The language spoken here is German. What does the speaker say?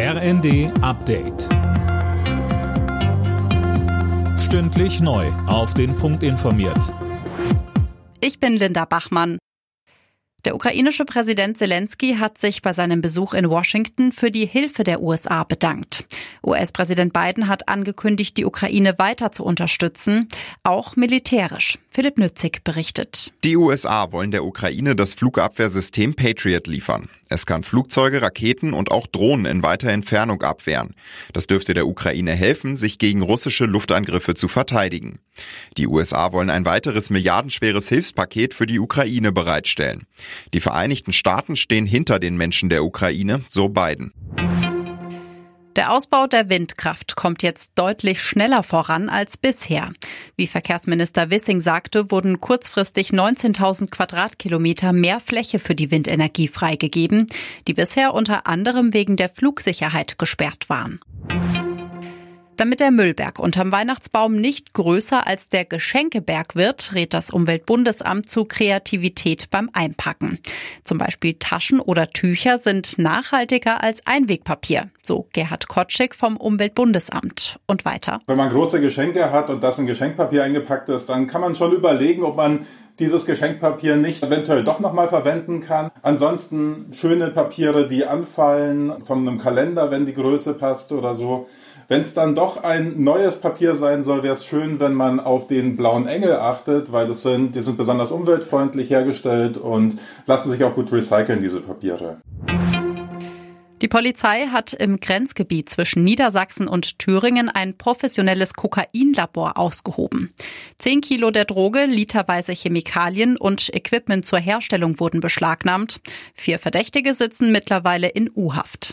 RND Update. Stündlich neu. Auf den Punkt informiert. Ich bin Linda Bachmann. Der ukrainische Präsident Zelensky hat sich bei seinem Besuch in Washington für die Hilfe der USA bedankt. US-Präsident Biden hat angekündigt, die Ukraine weiter zu unterstützen, auch militärisch. Philipp Nützig berichtet. Die USA wollen der Ukraine das Flugabwehrsystem Patriot liefern. Es kann Flugzeuge, Raketen und auch Drohnen in weiter Entfernung abwehren. Das dürfte der Ukraine helfen, sich gegen russische Luftangriffe zu verteidigen. Die USA wollen ein weiteres milliardenschweres Hilfspaket für die Ukraine bereitstellen. Die Vereinigten Staaten stehen hinter den Menschen der Ukraine, so Biden. Der Ausbau der Windkraft kommt jetzt deutlich schneller voran als bisher. Wie Verkehrsminister Wissing sagte, wurden kurzfristig 19.000 Quadratkilometer mehr Fläche für die Windenergie freigegeben, die bisher unter anderem wegen der Flugsicherheit gesperrt waren. Damit der Müllberg unterm Weihnachtsbaum nicht größer als der Geschenkeberg wird, rät das Umweltbundesamt zu Kreativität beim Einpacken. Zum Beispiel Taschen oder Tücher sind nachhaltiger als Einwegpapier, so Gerhard Kotschik vom Umweltbundesamt. Und weiter. Wenn man große Geschenke hat und das in Geschenkpapier eingepackt ist, dann kann man schon überlegen, ob man dieses Geschenkpapier nicht eventuell doch nochmal verwenden kann. Ansonsten schöne Papiere, die anfallen, von einem Kalender, wenn die Größe passt oder so. Wenn es dann doch ein neues Papier sein soll, wäre es schön, wenn man auf den blauen Engel achtet, weil das sind, die sind besonders umweltfreundlich hergestellt und lassen sich auch gut recyceln, diese Papiere. Die Polizei hat im Grenzgebiet zwischen Niedersachsen und Thüringen ein professionelles Kokainlabor ausgehoben. Zehn Kilo der Droge, literweise Chemikalien und Equipment zur Herstellung wurden beschlagnahmt. Vier Verdächtige sitzen mittlerweile in U-Haft.